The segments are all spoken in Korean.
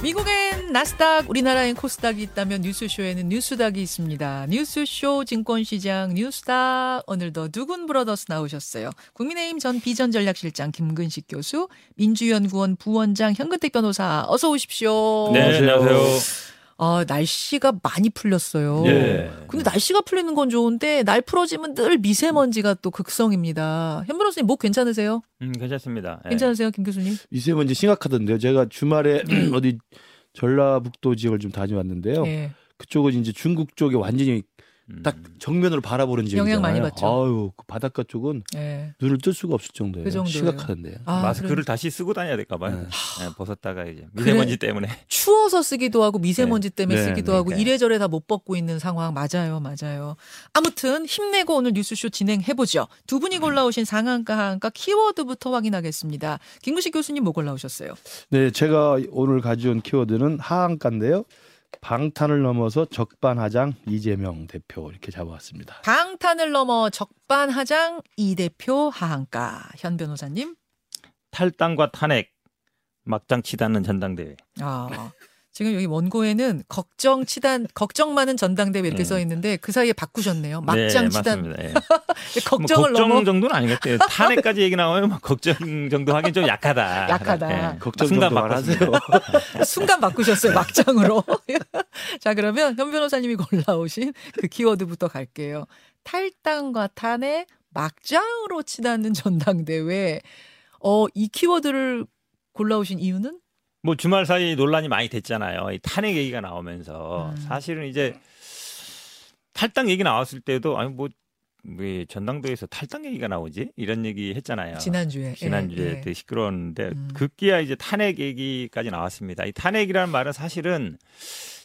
미국엔 나스닥, 우리나라엔 코스닥이 있다면 뉴스쇼에는 뉴스닥이 있습니다. 뉴스쇼 증권시장 뉴스닥 오늘도 두군 브러더스 나오셨어요. 국민의힘 전 비전전략실장 김근식 교수, 민주연구원 부원장 현근택 변호사 어서 오십시오. 네, 안녕하세요. 아, 날씨가 많이 풀렸어요. 예. 근데 날씨가 풀리는 건 좋은데 날 풀어지면 늘 미세먼지가 또 극성입니다. 현 변호사님 목 괜찮으세요? 음, 괜찮습니다. 예. 괜찮으세요, 김 교수님? 미세먼지 심각하던데요. 제가 주말에 어디 전라북도 지역을 좀 다녀왔는데요. 예. 그쪽은 이제 중국 쪽에 완전히 음. 딱 정면으로 바라보는 지역이잖아요. 영향 많이 받죠. 아유, 그 바닷가 쪽은 예. 눈을 뜰 수가 없을 정도예요. 그 정도예요. 심각하던데요. 아, 마스크를 그럼 다시 쓰고 다녀야 될까 봐요. 네. 예, 벗었다가 이제 미세먼지 때문에. 추워서 쓰기도 하고 미세먼지 때문에 네, 쓰기도 네, 하고 네. 이래저래 다 못 벗고 있는 상황 맞아요, 맞아요. 아무튼 힘내고 오늘 뉴스쇼 진행해 보죠. 두 분이 골라오신 상한가 하한가 키워드부터 확인하겠습니다. 김구식 교수님 뭐 골라오셨어요? 네, 제가 오늘 가져온 키워드는 하한가인데요. 방탄을 넘어서 적반하장 이재명 대표 이렇게 잡아왔습니다. 방탄을 넘어 적반하장 이 대표 하한가 현 변호사님. 탈당과 탄핵 막장 치닫는 전당대회. 아. 지금 여기 원고에는 걱정 치단 걱정 많은 전당대회 이렇게 음. 써 있는데 그 사이에 바꾸셨네요. 막장 네, 치단 맞습니다. 예. 걱정을 뭐 걱정 넘어 정도는 아니겠대요. 탄핵까지 얘기 나오면 뭐 걱정 정도 하긴 좀 약하다. 약하다. 예. 걱정 순간. 말하세요. 순간 바꾸셨어요 막장으로. 자 그러면 현 변호사님이 골라오신 그 키워드부터 갈게요. 탈당과 탄핵 막장으로 치닫는 전당대회. 어 이 키워드를 골라오신 이유는? 뭐 주말 사이 논란이 많이 됐잖아요. 이 탄핵 얘기가 나오면서 음. 사실은 이제 탈당 얘기 나왔을 때도 아니 뭐. 왜 전당대회에서 탈당 얘기가 나오지? 이런 얘기 했잖아요. 지난주에. 지난주에 예, 예. 되게 시끄러웠는데 음. 급기야 이제 탄핵 얘기까지 나왔습니다. 이 탄핵이라는 말은 사실은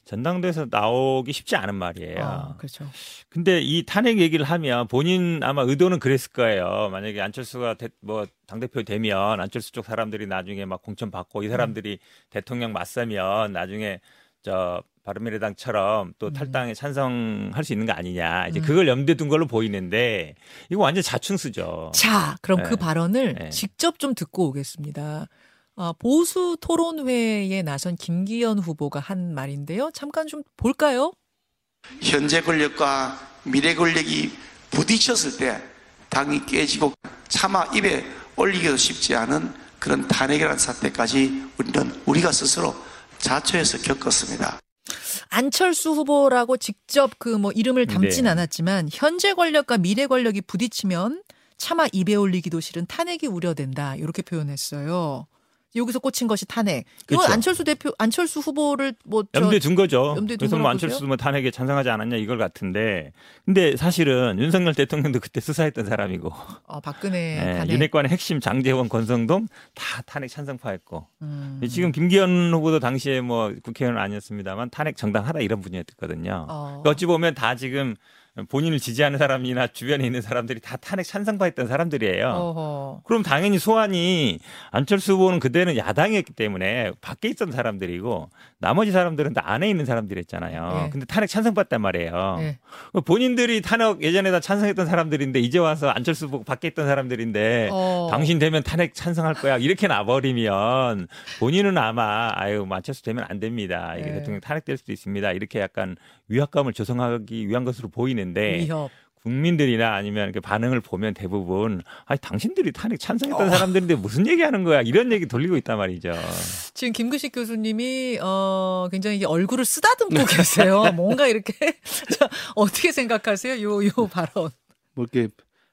전당대회에서 나오기 쉽지 않은 말이에요. 어, 그렇죠. 근데 이 탄핵 얘기를 하면 본인 아마 의도는 그랬을 거예요. 만약에 안철수가 대, 뭐 당대표 되면 안철수 쪽 사람들이 나중에 막 공천 받고 이 사람들이 대통령 맞서면 나중에 저 바른미래당처럼 또 음. 탈당에 찬성할 수 있는 거 아니냐. 이제 음. 그걸 염두에 둔 걸로 보이는데 이거 완전 자충수죠. 자, 그럼 네. 그 발언을 네. 직접 좀 듣고 오겠습니다. 아, 보수 토론회에 나선 김기현 후보가 한 말인데요. 잠깐 좀 볼까요? 현재 권력과 미래 권력이 부딪혔을 때 당이 깨지고 차마 입에 올리기도 쉽지 않은 그런 탄핵이라는 사태까지 우리는 우리가 스스로 자초해서 겪었습니다. 안철수 후보라고 직접 그 뭐 이름을 담진 네. 않았지만 현재 권력과 미래 권력이 부딪히면 차마 입에 올리기도 싫은 탄핵이 우려된다. 이렇게 표현했어요. 여기서 꽂힌 것이 탄핵. 이건 그렇죠. 안철수 대표, 안철수 후보를 뭐 저- 염두에 둔 거죠. 염두에 둔 그래서 뭐 거라고 안철수 보세요? 뭐 탄핵에 찬성하지 않았냐 이걸 같은데, 근데 사실은 윤석열 대통령도 그때 수사했던 사람이고, 어, 박근혜 예, 탄핵. 윤핵관의 핵심 장재원, 권성동 다 탄핵 찬성파였고, 음. 지금 김기현 후보도 당시에 뭐 국회의원 아니었습니다만 탄핵 정당하다 이런 분이었거든요. 어. 그러니까 어찌 보면 다 지금 본인을 지지하는 사람이나 주변에 있는 사람들이 다 탄핵 찬성파였던 사람들이에요. 어허. 그럼 당연히 소환이 안철수 후보는 그때는 야당이었기 때문에 밖에 있던 사람들이고 나머지 사람들은 다 안에 있는 사람들이었잖아요. 예. 근데 탄핵 찬성받단 말이에요. 예. 본인들이 탄핵 예전에 다 찬성했던 사람들인데 이제 와서 안철수 후보 밖에 있던 사람들인데 어. 당신 되면 탄핵 찬성할 거야 이렇게 나버리면 본인은 아마 아유 뭐 안철수 되면 안 됩니다. 이게 예. 대통령 탄핵될 수도 있습니다. 이렇게 약간 위압감을 조성하기 위한 것으로 보이는데 위협. 국민들이나 아니면 이렇게 반응을 보면 대부분 아니 당신들이 탄핵 어. 찬성했던 사람들인데 무슨 얘기하는 거야 이런 얘기 돌리고 있단 말이죠. 지금 김근식 교수님이 어 굉장히 얼굴을 쓰다듬고 계세요. 뭔가 이렇게 자, 어떻게 생각하세요? 요 요 발언. 뭐 이렇게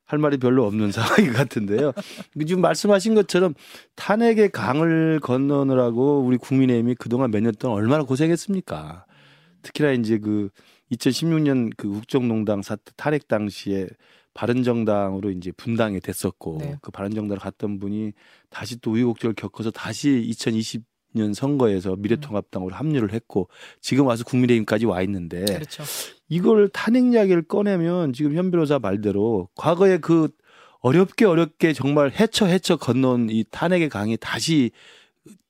할 말이 별로 없는 상황인 것 같은데요. 지금 말씀하신 것처럼 탄핵의 강을 건너느라고 우리 국민의힘이 그동안 몇 년 동안 얼마나 고생했습니까? 특히나 이제 그 2016년 그 국정농단 사태 탄핵 당시에 바른정당으로 이제 분당이 됐었고 네. 그 바른정당을 갔던 분이 다시 또 우여곡절을 겪어서 다시 2020 년 선거에서 미래통합당으로 합류를 했고 지금 와서 국민의힘까지 와 있는데 그렇죠. 이걸 탄핵 이야기를 꺼내면 지금 현 변호사 말대로 과거에 그 어렵게 어렵게 정말 헤쳐 헤쳐 건너온 이 탄핵의 강이 다시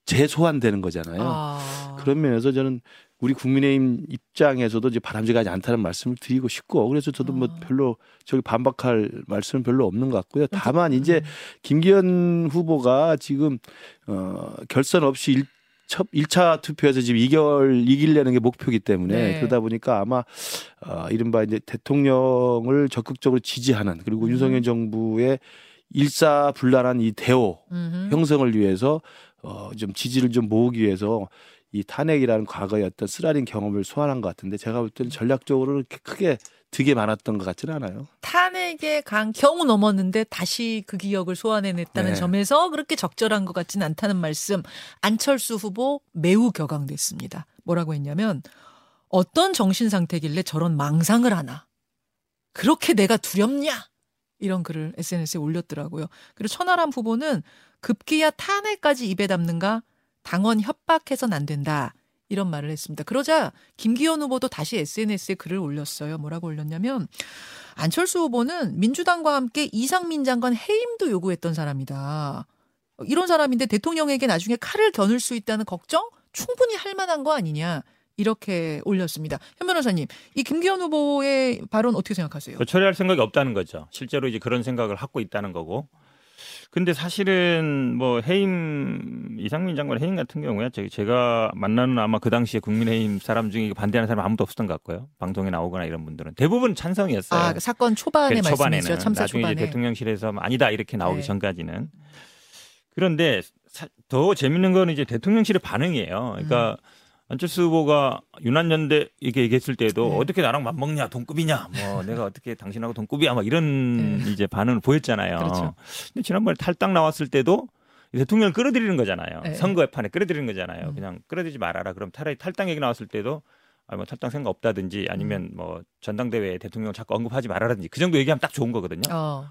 재소환되는 거잖아요. 아. 그런 면에서 저는 우리 국민의힘 입장에서도 이제 바람직하지 않다는 말씀을 드리고 싶고 그래서 저도 뭐 아. 별로 저기 반박할 말씀은 별로 없는 것 같고요. 다만 음. 이제 김기현 후보가 지금 어 결선 없이 일 첫 1차 투표에서 지금 이겨 이기려는 게 목표이기 때문에 네. 그러다 보니까 아마 어 이른바 이제 대통령을 적극적으로 지지하는 그리고 음. 윤석열 정부의 일사불란한 이 대오 음흠. 형성을 위해서 어 좀 지지를 좀 모으기 위해서 이 탄핵이라는 과거의 어떤 쓰라린 경험을 소환한 것 같은데 제가 볼 때는 전략적으로 그렇게 크게 득이 많았던 것 같지는 않아요. 탄핵의 강 겨우 넘었는데 다시 그 기억을 소환해냈다는 네. 점에서 그렇게 적절한 것 같지는 않다는 말씀 안철수 후보 매우 격앙됐습니다. 뭐라고 했냐면 어떤 정신 상태길래 저런 망상을 하나 그렇게 내가 두렵냐 이런 글을 SNS에 올렸더라고요. 그리고 천하람 후보는 급기야 탄핵까지 입에 담는가 당원 협박해선 안 된다. 이런 말을 했습니다. 그러자 김기현 후보도 다시 SNS에 글을 올렸어요. 뭐라고 올렸냐면 안철수 후보는 민주당과 함께 이상민 장관 해임도 요구했던 사람이다. 이런 사람인데 대통령에게 나중에 칼을 겨눌 수 있다는 걱정 충분히 할 만한 거 아니냐. 이렇게 올렸습니다. 현 변호사님, 이 김기현 후보의 발언 어떻게 생각하세요? 그 처리할 생각이 없다는 거죠. 실제로 이제 그런 생각을 하고 있다는 거고. 근데 사실은 뭐 해임 이상민 장관 해임 같은 경우에 제가 만나는 아마 그 당시에 국민의힘 사람 중에 반대하는 사람 아무도 없었던 것 같고요. 방송에 나오거나 이런 분들은 대부분 찬성이었어요. 아, 사건 초반에 그 말씀이죠. 참사 나중에 초반에. 이제 대통령실에서 아니다 이렇게 나오기 네. 전까지는 그런데 사- 더 재밌는 거는 이제 대통령실의 반응이에요. 그러니까 안철수 후보가 유난연대 이렇게 얘기했을 때도 네. 어떻게 나랑 맞먹냐 돈급이냐 뭐 내가 어떻게 당신하고 돈급이야 막 이런 이제 반응을 보였잖아요. 네. 그렇죠. 근데 지난번에 탈당 나왔을 때도 이 대통령을 끌어들이는 거잖아요. 네. 선거의 판에 끌어들이는 거잖아요. 음. 그냥 끌어들이지 말아라. 그럼 차라리 탈당 얘기 나왔을 때도 아, 뭐 탈당 생각 없다든지 아니면 음. 뭐 전당대회에 대통령 자꾸 언급하지 말아라든지 그 정도 얘기하면 딱 좋은 거거든요. 어.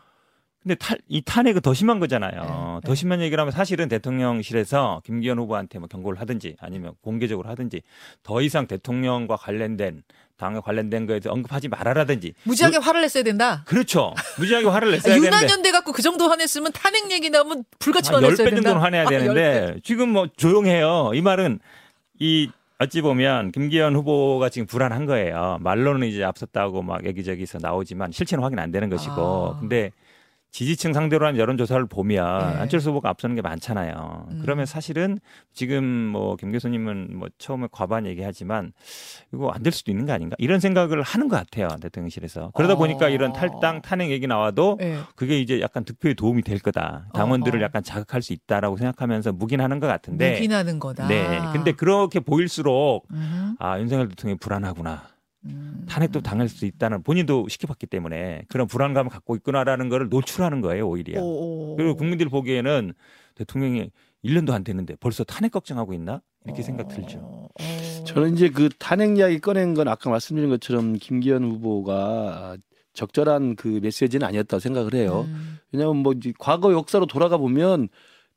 근데 탈, 이 탄핵은 더 심한 거잖아요. 네, 더 네. 심한 얘기를 하면 사실은 대통령실에서 김기현 후보한테 뭐 경고를 하든지 아니면 공개적으로 하든지 더 이상 대통령과 관련된 당에 관련된 거에 대해 언급하지 말아라든지. 무지하게 화를 냈어야 된다. 그렇죠. 무지하게 화를 냈어야 아, 되는데. 유난연대 갖고 그 정도 화냈으면 탄핵 얘기 나오면 불같이 한 화냈어야 10배 된다. 정도는 화내야 아, 되는데 10배. 지금 뭐 조용해요. 이 말은 이 어찌 보면 김기현 후보가 지금 불안한 거예요. 말로는 이제 앞섰다고 막 여기저기서 나오지만 실체는 확인 안 되는 것이고. 아. 근데 지지층 상대로 한 여론조사를 보면 네. 안철수 후보가 앞서는 게 많잖아요. 음. 그러면 사실은 지금 뭐 김 교수님은 뭐 처음에 과반 얘기하지만 이거 안 될 수도 있는 거 아닌가 이런 생각을 하는 것 같아요 대통령실에서. 그러다 어. 보니까 이런 탈당 탄핵 얘기 나와도 네. 그게 이제 약간 득표에 도움이 될 거다. 당원들을 어허. 약간 자극할 수 있다라고 생각하면서 묵인하는 것 같은데. 묵인하는 거다. 네. 근데 그렇게 보일수록 음, 아 윤석열 대통령이 불안하구나. 음. 탄핵도 당할 수 있다는 본인도 시켜봤기 때문에 그런 불안감을 갖고 있구나라는 거를 노출하는 거예요 오히려. 오, 오. 그리고 국민들 보기에는 대통령이 1년도 안 됐는데 벌써 탄핵 걱정하고 있나 이렇게 생각 들죠. 어. 저는 이제 그 탄핵 이야기 꺼낸 건 아까 말씀드린 것처럼 김기현 후보가 적절한 그 메시지는 아니었다고 생각을 해요. 음. 왜냐하면 뭐 이제 과거 역사로 돌아가 보면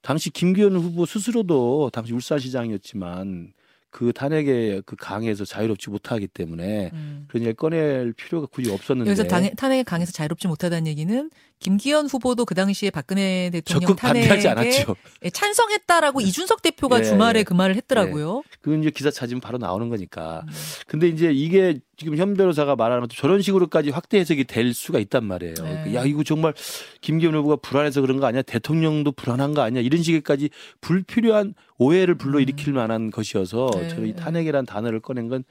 당시 김기현 후보 스스로도 당시 울산시장이었지만 그 탄핵의 그 강에서 자유롭지 못하기 때문에 음. 그런 얘기를 꺼낼 필요가 굳이 없었는데 여기서 당해, 탄핵에 강해서 자유롭지 못하다는 얘기는 김기현 후보도 그 당시에 박근혜 대통령 탄핵에 않았죠. 찬성했다라고 이준석 대표가 예, 주말에 예. 그 말을 했더라고요. 그건 이제 기사 찾으면 바로 나오는 거니까. 음. 근데 이제 이게 지금 현 변호사가 말하는 것도 저런 식으로까지 확대 해석이 될 수가 있단 말이에요. 네. 그러니까 야 이거 정말 김기현 후보가 불안해서 그런 거 아니야? 대통령도 불안한 거 아니야? 이런 식의까지 불필요한 오해를 불러일으킬 만한 것이어서 네. 저는 이 탄핵이라는 단어를 꺼낸 건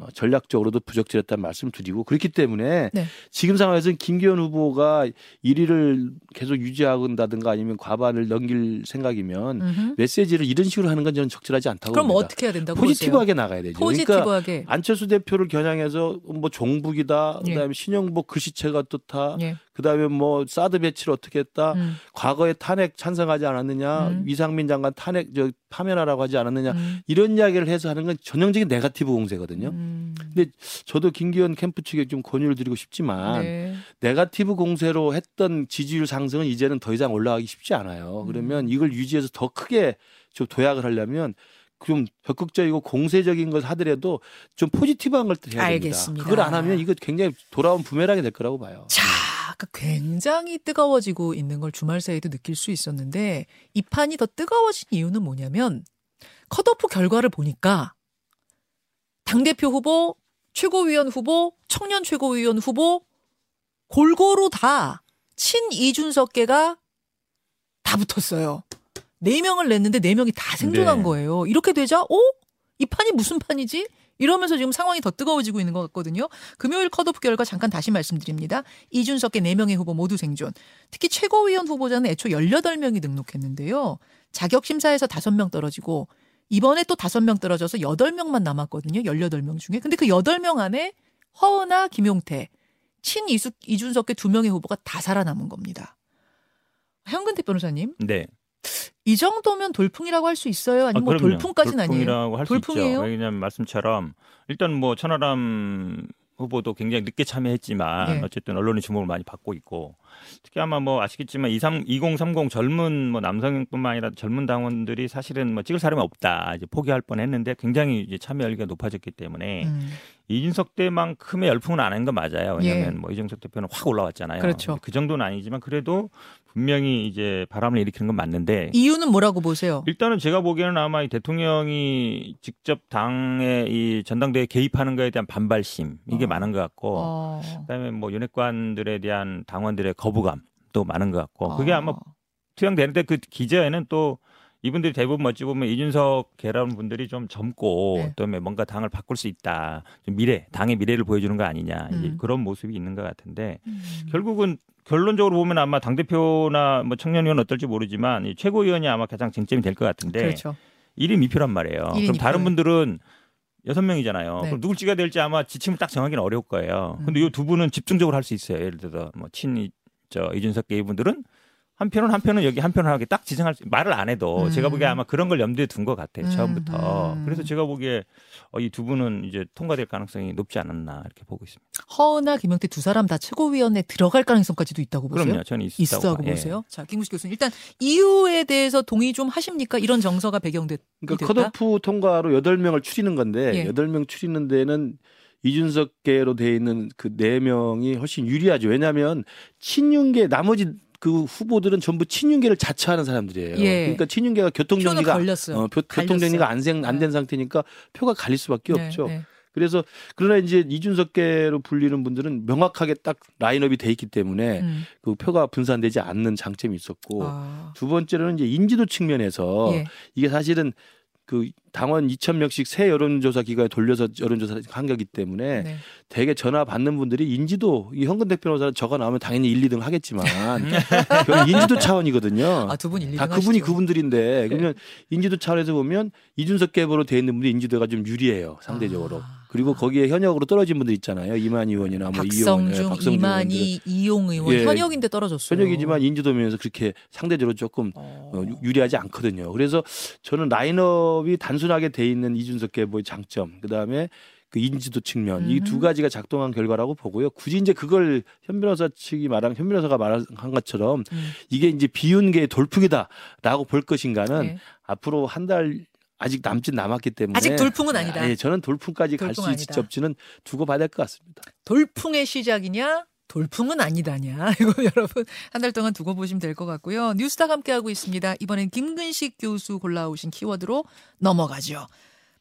어, 전략적으로도 부적절했다는 말씀을 드리고 그렇기 때문에 네. 지금 상황에서는 김기현 후보가 1위를 계속 유지하는다든가 아니면 과반을 넘길 생각이면 음흠. 메시지를 이런 식으로 하는 건 저는 적절하지 않다고 그럼 봅니다. 어떻게 해야 된다고 포지티브하게 나가야 되죠. 보세요? 그러니까 포지티브하게. 안철수 대표를 겨냥해서 뭐 종북이다, 예. 그다음에 신영복 글씨체가 어떻다, 예. 그다음에 뭐 사드 배치를 어떻게 했다, 음. 과거에 탄핵 찬성하지 않았느냐, 음. 이상민 장관 탄핵 저 파면하라고 하지 않았느냐 음. 이런 이야기를 해서 하는 건 전형적인 네가티브 공세거든요. 음. 근데 저도 김기현 캠프 측에 좀 권유를 드리고 싶지만 네. 네가티브 공세로 했던 지지율 상승은 이제는 더 이상 올라가기 쉽지 않아요. 음. 그러면 이걸 유지해서 더 크게 좀 도약을 하려면 좀 적극적이고 공세적인 걸 하더라도 좀 포지티브한 걸 해야 됩니다. 알겠습니다. 그걸 안 하면 이거 굉장히 돌아온 부메랑이 될 거라고 봐요. 자, 그 굉장히 뜨거워지고 있는 걸 주말 사이에도 느낄 수 있었는데 이 판이 더 뜨거워진 이유는 뭐냐면 컷오프 결과를 보니까 당대표 후보, 최고위원 후보, 청년 최고위원 후보 골고루 다 친 이준석계가 다 붙었어요. 네 명을 냈는데 네 명이 다 생존한 네. 거예요. 이렇게 되자, 어? 이 판이 무슨 판이지? 이러면서 지금 상황이 더 뜨거워지고 있는 것 같거든요. 금요일 컷오프 결과 잠깐 다시 말씀드립니다. 이준석계 4명의 후보 모두 생존. 특히 최고위원 후보자는 애초 18명이 등록했는데요. 자격심사에서 5명 떨어지고 이번에 또 5명 떨어져서 8명만 남았거든요. 18명 중에. 근데 그 8명 안에 허은하, 김용태, 친 이준석계 2명의 후보가 다 살아남은 겁니다. 현근택 변호사님, 네. 이 정도면 돌풍이라고 할 수 있어요? 아니면 아, 뭐. 돌풍까지는 아니에요? 돌풍이라고 할 수 있죠. 왜냐하면 말씀처럼 일단 뭐 천하람 후보도 굉장히 늦게 참여했지만 예. 어쨌든 언론의 주목을 많이 받고 있고 특히 아마 뭐 아시겠지만 23, 2030 젊은 뭐 남성뿐만 아니라 젊은 당원들이 사실은 뭐 찍을 사람이 없다 이제 포기할 뻔했는데 굉장히 이제 참여 열기가 높아졌기 때문에 음. 이준석 때만큼의 열풍은 안 한 건 맞아요. 왜냐하면 예. 뭐 이준석 대표는 확 올라왔잖아요. 그렇죠. 그 정도는 아니지만 그래도 분명히 이제 바람을 일으키는 건 맞는데 이유는 뭐라고 보세요? 일단은 제가 보기에는 아마 이 대통령이 직접 당의 이 전당대회 개입하는 거에 대한 반발심 이게 어. 많은 것 같고 어. 그다음에 뭐 윤핵관들에 대한 당원들의 거부감도 많은 것 같고 그게 어. 아마 투영되는데 그 기저에는 또 이분들이 대부분 어찌 보면 이준석 계라는 분들이 좀 젊고 네. 또 뭔가 당을 바꿀 수 있다 좀 미래 당의 미래를 보여주는 거 아니냐 음. 그런 모습이 있는 것 같은데 음. 결국은 결론적으로 보면 아마 당 대표나 뭐 청년위원 어떨지 모르지만 이 최고위원이 아마 가장 쟁점이 될 것 같은데 그렇죠. 1인 2표란 말이에요. 일인 그럼 다른 이표예요. 분들은 여섯 명이잖아요. 네. 그럼 누굴 찍어야 될지 아마 지침을 딱 정하기는 어려울 거예요. 근데 음. 이두 분은 집중적으로 할 수 있어요. 예를 들어 뭐 친 이저 이준석 게이분들은 한 편은 한 편은 여기 한 편을 하게 딱 지정할 수, 말을 안 해도 음. 제가 보기에 아마 그런 걸 염두에 둔 것 같아요. 처음부터. 음. 그래서 제가 보기에 어, 이두 분은 이제 통과될 가능성이 높지 않았나 이렇게 보고 있습니다. 허은하, 김영태 두 사람 다 최고위원회 들어갈 가능성까지도 있다고 보세요? 그럼요. 저는 있다고 있다고 봐요. 예. 보세요? 자, 김구식 교수님. 일단 이유에 대해서 동의 좀 하십니까? 이런 정서가 배경됐 그러니까? 컷오프 통과로 8명을 추리는 건데 예. 여덟 명 추리는 데는 이준석계로 돼 있는 그 네 명이 훨씬 유리하죠. 왜냐하면 친윤계 나머지 그 후보들은 전부 친윤계를 자처하는 사람들이에요. 예. 그러니까 친윤계가 교통 표는 정리가 걸렸어요. 어, 표- 교통 갈렸어요. 정리가 안된 네. 상태니까 표가 갈릴 수밖에 네, 없죠. 네. 그래서 그러나 이제 이준석계로 불리는 분들은 명확하게 딱 라인업이 돼 있기 때문에 음. 그 표가 분산되지 않는 장점이 있었고 아. 두 번째로는 이제 인지도 측면에서 예. 이게 사실은 그 당원 2천 명씩 새 여론조사 기관에 돌려서 여론조사 한 거기 때문에 네. 대개 전화 받는 분들이 인지도 이 현근택 변호사는 저거 나오면 당연히 1, 2등 하겠지만 그건 인지도 차원이거든요. 아, 두분 일리 다 그분이 그분들인데 그러면 인지도 차원에서 보면 이준석 계보로 돼 있는 분들이 인지도가 좀 유리해요 상대적으로. 아. 그리고 거기에 현역으로 떨어진 분들 있잖아요. 이만 의원이나 뭐 이용원, 박성중, 박성중. 이만희, 이용 의원 예. 현역인데 떨어졌어요. 현역이지만 인지도 면에서 그렇게 상대적으로 조금 어. 어, 유- 유리하지 않거든요. 그래서 저는 라인업이 단순하게 돼 있는 이준석 계보의 장점, 그 다음에 그 인지도 측면 이두 음. 가지가 작동한 결과라고 보고요. 굳이 이제 그걸 현 변호사 측이 말한 현 변호사가 말한 것처럼 음. 이게 이제 비운계의 돌풍이다라고 볼 것인가는 네. 앞으로 한 달 아직 남짓 남았기 때문에 아직 돌풍은 아니다. 예, 저는 돌풍까지 갈 돌풍 수 있을지. 없지는 두고 봐야 될 것 같습니다. 돌풍의 시작이냐? 돌풍은 아니다냐. 이거 여러분 한 달 동안 두고 보시면 될 것 같고요. 뉴스닥 함께하고 있습니다. 이번엔 김근식 교수 골라오신 키워드로 넘어가죠.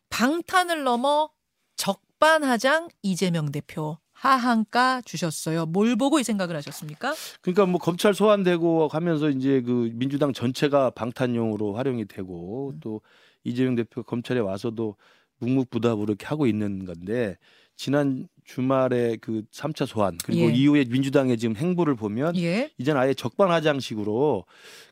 방탄을 넘어 적반하장 이재명 대표 하한가 주셨어요. 뭘 보고 이 생각을 하셨습니까? 그러니까 뭐 검찰 소환되고 하면서 이제 그 민주당 전체가 방탄용으로 활용이 되고 음. 또 이재명 대표 검찰에 와서도 묵묵부답으로 이렇게 하고 있는 건데 지난 주말에 그 3차 소환 그리고 예. 이후에 민주당의 지금 행보를 보면 예. 이제는 아예 적반하장식으로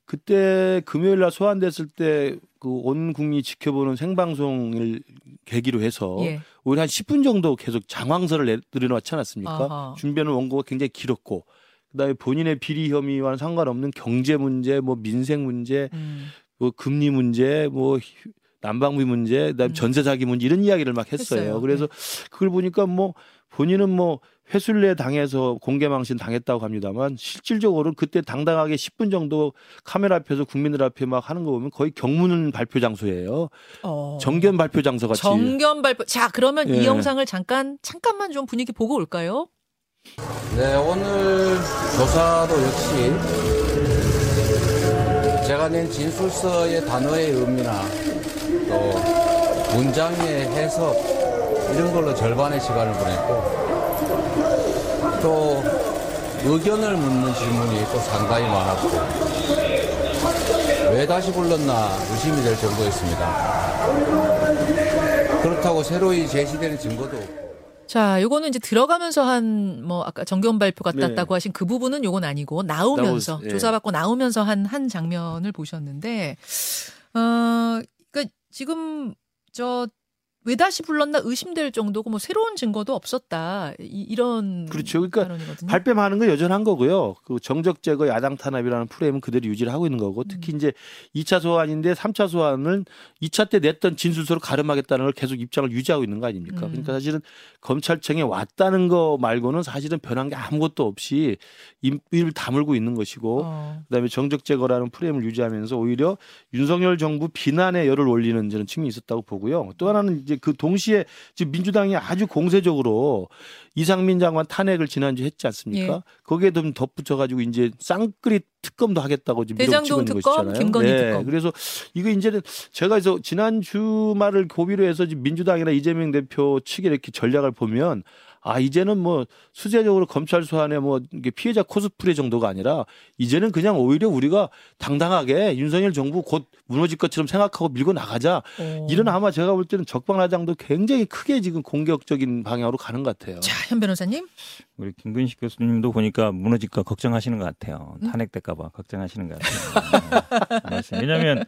그때 금요일 날 소환됐을 때 그 온 국민이 지켜보는 생방송을 계기로 해서 예. 오히려 한 10분 정도 계속 장황설을 내- 내려놓지 않았습니까? 아하. 준비하는 원고가 굉장히 길었고 그다음에 본인의 비리 혐의와는 상관없는 경제 문제, 뭐 민생 문제, 음. 뭐 금리 문제, 뭐 휴- 난방비 문제, 그다음에 음. 전세 사기 문제 이런 이야기를 막 했어요. 했어요. 네. 그래서 그걸 보니까 뭐 본인은 뭐 회술례 당해서 공개망신 당했다고 합니다만 실질적으로는 그때 당당하게 10분 정도 카메라 앞에서 국민들 앞에 막 하는 거 보면 거의 경문 발표 장소예요. 어. 정견 발표 장소 같이. 정견 발표. 자, 그러면 이 예. 영상을 잠깐 잠깐만 좀 분위기 보고 올까요? 네, 오늘 조사도 역시 제가 낸 진술서의 단어의 의미나 또 문장의 해석 이런 걸로 절반의 시간을 보냈고 또 의견을 묻는 질문이 또 상당히 많았고 왜 다시 불렀나 의심이 될 정도였습니다. 그렇다고 새로이 제시되는 증거도 없고. 자, 요거는 이제 들어가면서 한 뭐 아까 정견 발표가 네. 땄다고 하신 그 부분은 요건 아니고 나오면서 나오- 예. 조사받고 나오면서 한한 장면을 보셨는데 어 지금 저 왜 다시 불렀나 의심될 정도고 뭐 새로운 증거도 없었다. 이, 런 그렇죠. 그러니까 발언이거든요. 발뺌하는 건 여전한 거고요. 그 정적 제거 야당 탄압이라는 프레임은 그대로 유지를 하고 있는 거고 음. 특히 이제 2차 소환인데 3차 소환은 2차 때 냈던 진술서로 가름하겠다는 걸 계속 입장을 유지하고 있는 거 아닙니까? 음. 그러니까 사실은 검찰청에 왔다는 거 말고는 사실은 변한 게 아무것도 없이 입을 다물고 있는 것이고 어. 그다음에 정적 제거라는 프레임을 유지하면서 오히려 윤석열 정부 비난의 열을 올리는 저는 측면이 있었다고 보고요. 또 하나는 이제 그 동시에 지금 민주당이 아주 공세적으로 이상민 장관 탄핵을 지난주 했지 않습니까? 예. 거기에 좀 덧붙여가지고 이제 쌍끌이 특검도 하겠다고 지금 대장동 특검, 것이잖아요. 김건희 네. 특검. 그래서 이거 이제는 제가 그래서 지난 주말을 고비로 해서 지금 민주당이나 이재명 대표 측의 이렇게 전략을 보면 아 이제는 뭐 수재적으로 검찰 소환에 뭐 피해자 코스프레 정도가 아니라 이제는 그냥 오히려 우리가 당당하게 윤석열 정부 곧 무너질 것처럼 생각하고 밀고 나가자 어. 이런 아마 제가 볼 때는 적방라장도 굉장히 크게 지금 공격적인 방향으로 가는 것 같아요. 자, 현 변호사님. 우리 김근식 교수님도 보니까 무너질까 걱정하시는 것 같아요. 음? 탄핵될까봐 걱정하시는 것 같아요. 네. 왜냐하면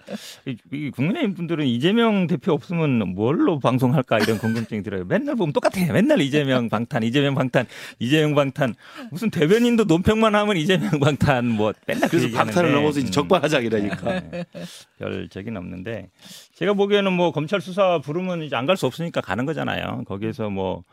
국민의힘 분들은 이재명 대표 없으면 뭘로 방송할까 이런 궁금증이 들어요. 맨날 보면 똑같아요. 맨날 이재명 방 탄, 이재명 방탄, 이재명 방탄. 무슨 대변인도 논평만 하면 이재명 방탄 뭐 맨날 그 그래서. 방탄을 넘어서 이제 음. 적방하장이라니까. 네, 별 적인 없는데 제가 보기에는 뭐 검찰 수사 부르면 이제 안 갈 수 없으니까 가는 거잖아요. 거기에서 뭐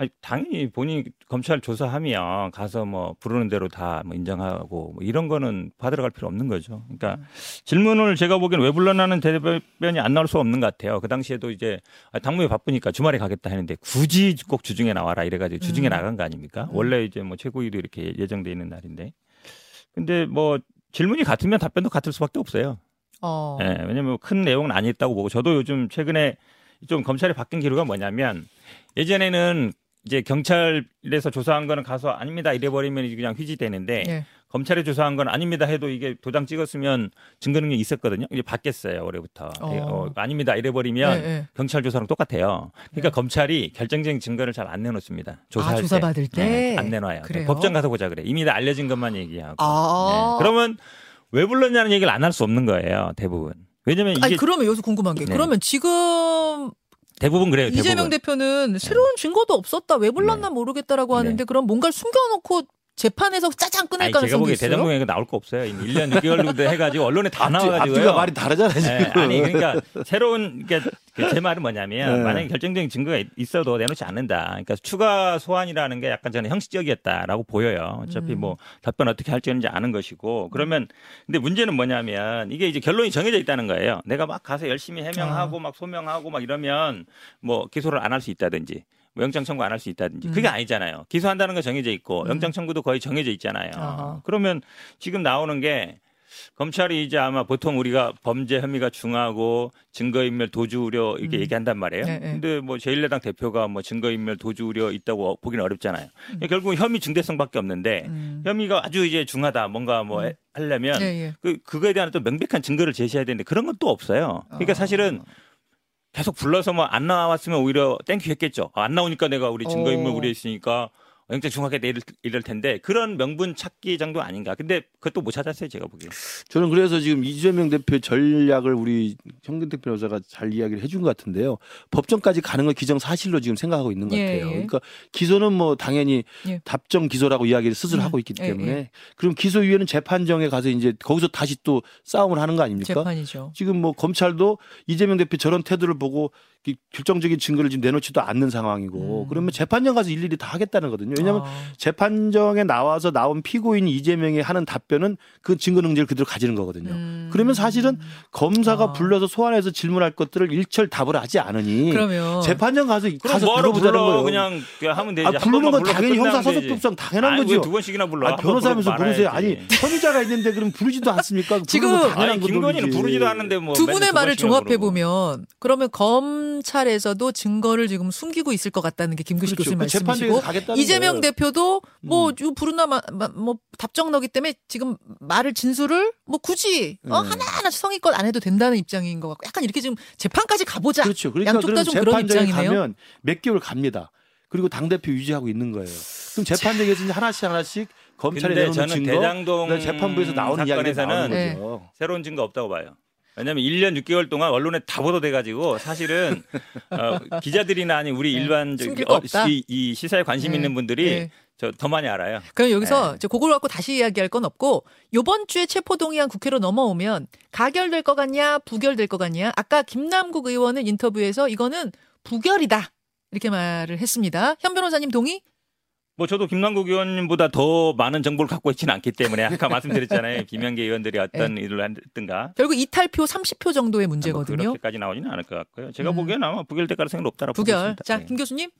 아니, 당연히 본인이 검찰 조사하면 가서 뭐 부르는 대로 다 뭐 인정하고 뭐 이런 거는 받으러 필요 없는 거죠. 그러니까 질문을 제가 보기엔 왜 불러나는 대변이 안 나올 수 없는 것 같아요. 그 당시에도 이제 아, 당무에 바쁘니까 주말에 가겠다 했는데 굳이 꼭 주중에 나와라 이래가지고 주중에 음. 나간 거 아닙니까? 음. 원래 이제 뭐 최고위도 이렇게 예정돼 있는 날인데. 근데 뭐 질문이 같으면 답변도 같을 수밖에 없어요. 어. 예, 왜냐면 큰 내용은 아니었다고 보고 저도 요즘 최근에 좀 검찰이 바뀐 기류가 뭐냐면 예전에는 이제 경찰에서 조사한 거는 가서 아닙니다 이래버리면 그냥 휘지되는데 예. 검찰에 조사한 건 아닙니다 해도 이게 도장 찍었으면 증거 능력이 있었거든요. 이제 바뀌었어요 올해부터 어. 어, 아닙니다 이래버리면 예, 예. 경찰 조사랑 똑같아요. 그러니까 네. 검찰이 결정적인 증거를 잘 안 내놓습니다. 조사할 아, 조사 때. 받을 때? 네, 안 내놔요. 그래요? 법정 가서 보자 그래. 이미 다 알려진 것만 얘기하고. 아. 네. 그러면 왜 불렀냐는 얘기를 안 할 수 없는 거예요. 대부분. 왜냐면 이게 아니 그러면 여기서 궁금한 게 네. 그러면 지금 대부분 그래요. 이재명 대부분. 대표는 새로운 증거도 없었다 왜 불렀나 네. 모르겠다라고 네. 하는데 그럼 뭔가를 숨겨놓고 재판에서 짜장 끊을 아니, 제가 보기에 있어요? 대장동에 나올 거 없어요. 이미 1년 6개월 정도 해가지고 언론에 다 앞뒤, 나와가지고요. 앞뒤가 말이 다르잖아요. 지금. 네, 아니 그러니까 새로운 그러니까 제 말은 뭐냐면 네. 만약에 결정적인 증거가 있어도 내놓지 않는다. 그러니까 추가 소환이라는 게 약간 저는 형식적이었다라고 보여요. 어차피 음. 뭐 답변 어떻게 할지는 이제 아는 것이고 그러면 근데 문제는 뭐냐면 이게 이제 결론이 정해져 있다는 거예요. 내가 막 가서 열심히 해명하고 아. 막 소명하고 막 이러면 뭐 기소를 안 할 수 있다든지. 뭐 영장 청구 안 할 수 있다든지 음. 그게 아니잖아요. 기소한다는 건 정해져 있고 음. 영장 청구도 거의 정해져 있잖아요. 아하. 그러면 지금 나오는 게 검찰이 이제 아마 보통 우리가 범죄 혐의가 중하고 증거인멸 도주 우려 이렇게 음. 얘기한단 말이에요. 네, 네. 근데 뭐 제1야당 대표가 뭐 증거인멸 도주 우려 있다고 보기는 어렵잖아요. 음. 결국 은 혐의 중대성밖에 없는데 음. 혐의가 아주 이제 중하다 뭔가 뭐 음. 해- 하려면 예, 예. 그 그거에 대한 또 명백한 증거를 제시해야 되는데 그런 건 또 없어요. 그러니까 어. 사실은 계속 불러서 뭐 안 나왔으면 오히려 thank you 했겠죠. 아, 안 나오니까 내가 우리 증거인멸 어. 우려했으니까 영장 중하게 이럴, 이럴 텐데 그런 명분 찾기 정도 아닌가. 근데 그것도 못 찾았어요 제가 보기에. 저는 그래서 지금 이재명 대표의 전략을 우리 현근택 변호사가 잘 이야기를 해준 것 같은데요. 법정까지 가는 건 기정사실로 지금 생각하고 있는 것 예, 같아요. 예. 그러니까 기소는 뭐 당연히 예. 답정 기소라고 이야기를 스스로 음, 하고 있기 예, 때문에 예. 그럼 기소 이후에는 재판정에 가서 이제 거기서 다시 또 싸움을 하는 거 아닙니까? 재판이죠. 지금 뭐 검찰도 이재명 대표 저런 태도를 보고 이 결정적인 증거를 지금 내놓지도 않는 상황이고 음. 그러면 재판정 가서 일일이 다 하겠다는 거거든요. 왜냐하면 아. 재판정에 나와서 나온 피고인 이재명이 하는 답변은 그 증거 능력을 그대로 가지는 거거든요. 음. 그러면 사실은 검사가 아. 불러서 소환해서 질문할 것들을 일철 답을 하지 않으니 그러면 재판정 가서 가서 불러 거예요. 그냥, 그냥 하면 되지. 아, 한 부르는 건 당연히 되지. 형사소송법상 당연한 아니, 거죠. 왜두 번씩이나 불러? 아, 변호사면서 부르세요. 아니. 혐의자가 있는데 그럼 부르지도 않습니까? 지금- 당연한 아니 김건희는. 부르지도 않는데 뭐 두 분의 두 말을 종합해. 보면 그러면 검 찰에서도 증거를 지금 숨기고 있을 것 같다는 게 김규식 그렇죠. 교수님 그 말씀이시고 이재명 거예요. 대표도 뭐 음. 요 부르나 마, 마- 뭐 답정 너기 때문에 지금 말을 진술을 뭐 굳이 어, 네. 하나하나 성의껏 안 해도 된다는 입장인 것 같고 약간 이렇게 지금 재판까지 가보자. 그렇죠. 그러니까 양쪽 다 좀 그런 입장이네요. 가면 몇 개월 갑니다. 그리고 당 대표 유지하고 있는 거예요. 그럼 재판정에서 이제 하나씩 하나씩 검찰에 내놓는 저는 증거, 대장동 재판부에서 나오는 이야기가 나오는 네. 거죠. 새로운 증거 없다고 봐요. 왜냐하면 1년 6개월 동안 언론에 다 보도돼가지고 사실은 어, 기자들이나 아니 우리 네. 일반적 숨길 거 없다. 이, 이 시사에 관심 네. 있는 분들이 네. 저더 많이 알아요. 그럼 여기서 네. 그걸 갖고 다시 이야기할 건 없고 요번 주에 체포동의안 국회로 넘어오면 가결될 것 같냐 부결될 것 같냐 아까 김남국 의원은 인터뷰에서 이거는 부결이다 이렇게 말을 했습니다. 현 변호사님 동의? 뭐 저도 김남국 의원님보다 더 많은 정보를 갖고 있지는 않기 때문에 아까 말씀드렸잖아요. 비명계 의원들이 어떤 네. 일을 했든가. 결국 이탈표 30표 정도의 뭐 문제거든요. 그렇게까지 나오지는 않을 것 같고요. 제가 음. 보기에는 아마 부결될 가능성이 높다라고 보고 부결. 있습니다. 자, 네. 김 교수님.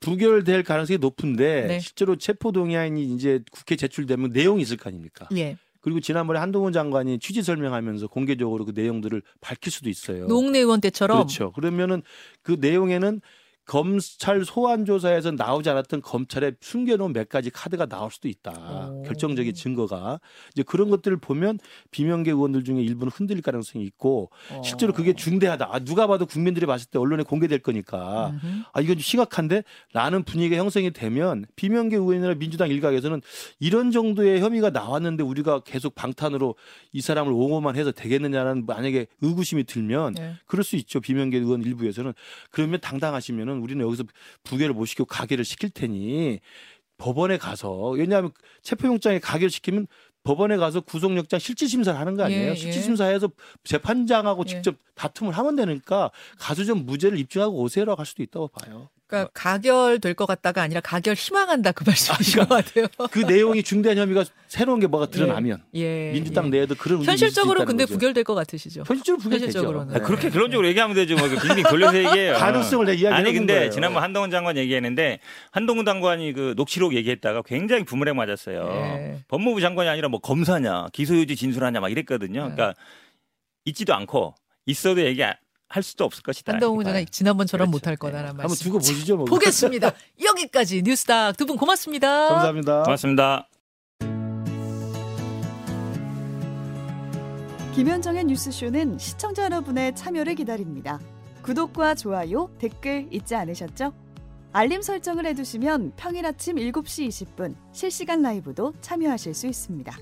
부결될 가능성이 높은데 네. 실제로 체포동의안이 이제 국회 제출되면 내용이 있을 거 아닙니까? 예. 그리고 지난번에 한동훈 장관이 취지 설명하면서 공개적으로 그 내용들을 밝힐 수도 있어요. 노웅래 의원 때처럼 그렇죠. 그러면은 그 내용에는 검찰 소환 조사에서 나오지 않았던 검찰의 숨겨놓은 몇 가지 카드가 나올 수도 있다. 오. 결정적인 증거가 이제 그런 것들을 보면 비명계 의원들 중에 일부는 흔들릴 가능성이 있고 어. 실제로 그게 중대하다. 아, 누가 봐도 국민들이 봤을 때 언론에 공개될 거니까 음흠. 아 이건 좀 심각한데 라는 분위기가 형성이 되면 비명계 의원이나 민주당 일각에서는 이런 정도의 혐의가 나왔는데 우리가 계속 방탄으로 이 사람을 옹호만 해서 되겠느냐는 만약에 의구심이 들면 네. 그럴 수 있죠. 비명계 의원 일부에서는 그러면 당당하시면은 우리는 여기서 부결을 못 시키고 가결을 시킬 테니 법원에 가서 왜냐하면 체포영장에 가결시키면 법원에 가서 구속영장 실질심사를 하는 거 아니에요? 예, 예. 실질심사해서 재판장하고 예. 직접 다툼을 하면 되니까 가서 좀 무죄를 입증하고 오세요라고 할 수도 있다고 봐요. 그러니까 가결될 것 같다가 아니라 가결 희망한다 그 말씀이신 것 같아요. 그 내용이 중대한 혐의가 새로운 게 뭐가 드러나면 예. 민주당 예. 내에도 그런 현실적으로 근데 거죠. 부결될 것 같으시죠? 현실적으로 부결되죠. 아, 그렇게 그런 쪽으로 얘기하면 되죠. 뭐 빙빙 돌려서 얘기해요. 가능성을 내 이야기하는 아니 근데 거예요. 지난번 한동훈 장관 얘기했는데 한동훈 장관이 그 녹취록 얘기했다가 굉장히 부물에 맞았어요. 예. 법무부 장관이 아니라 뭐 검사냐, 기소유지 진술하냐 막 이랬거든요. 네. 그러니까 있지도 않고 있어도 얘기 할 수도 없을 것이다. 한동훈 봐요. 지난번처럼 그렇죠. 못할 거다라는 한번 말씀. 두고 보시죠. 뭐. 보겠습니다. 여기까지 뉴스닥 두 분 고맙습니다. 감사합니다. 고맙습니다. 김현정의 뉴스쇼는 시청자 여러분의 참여를 기다립니다. 구독과 좋아요, 댓글 잊지 않으셨죠? 알림 설정을 해두시면 평일 아침 7시 20분 실시간 라이브도 참여하실 수 있습니다.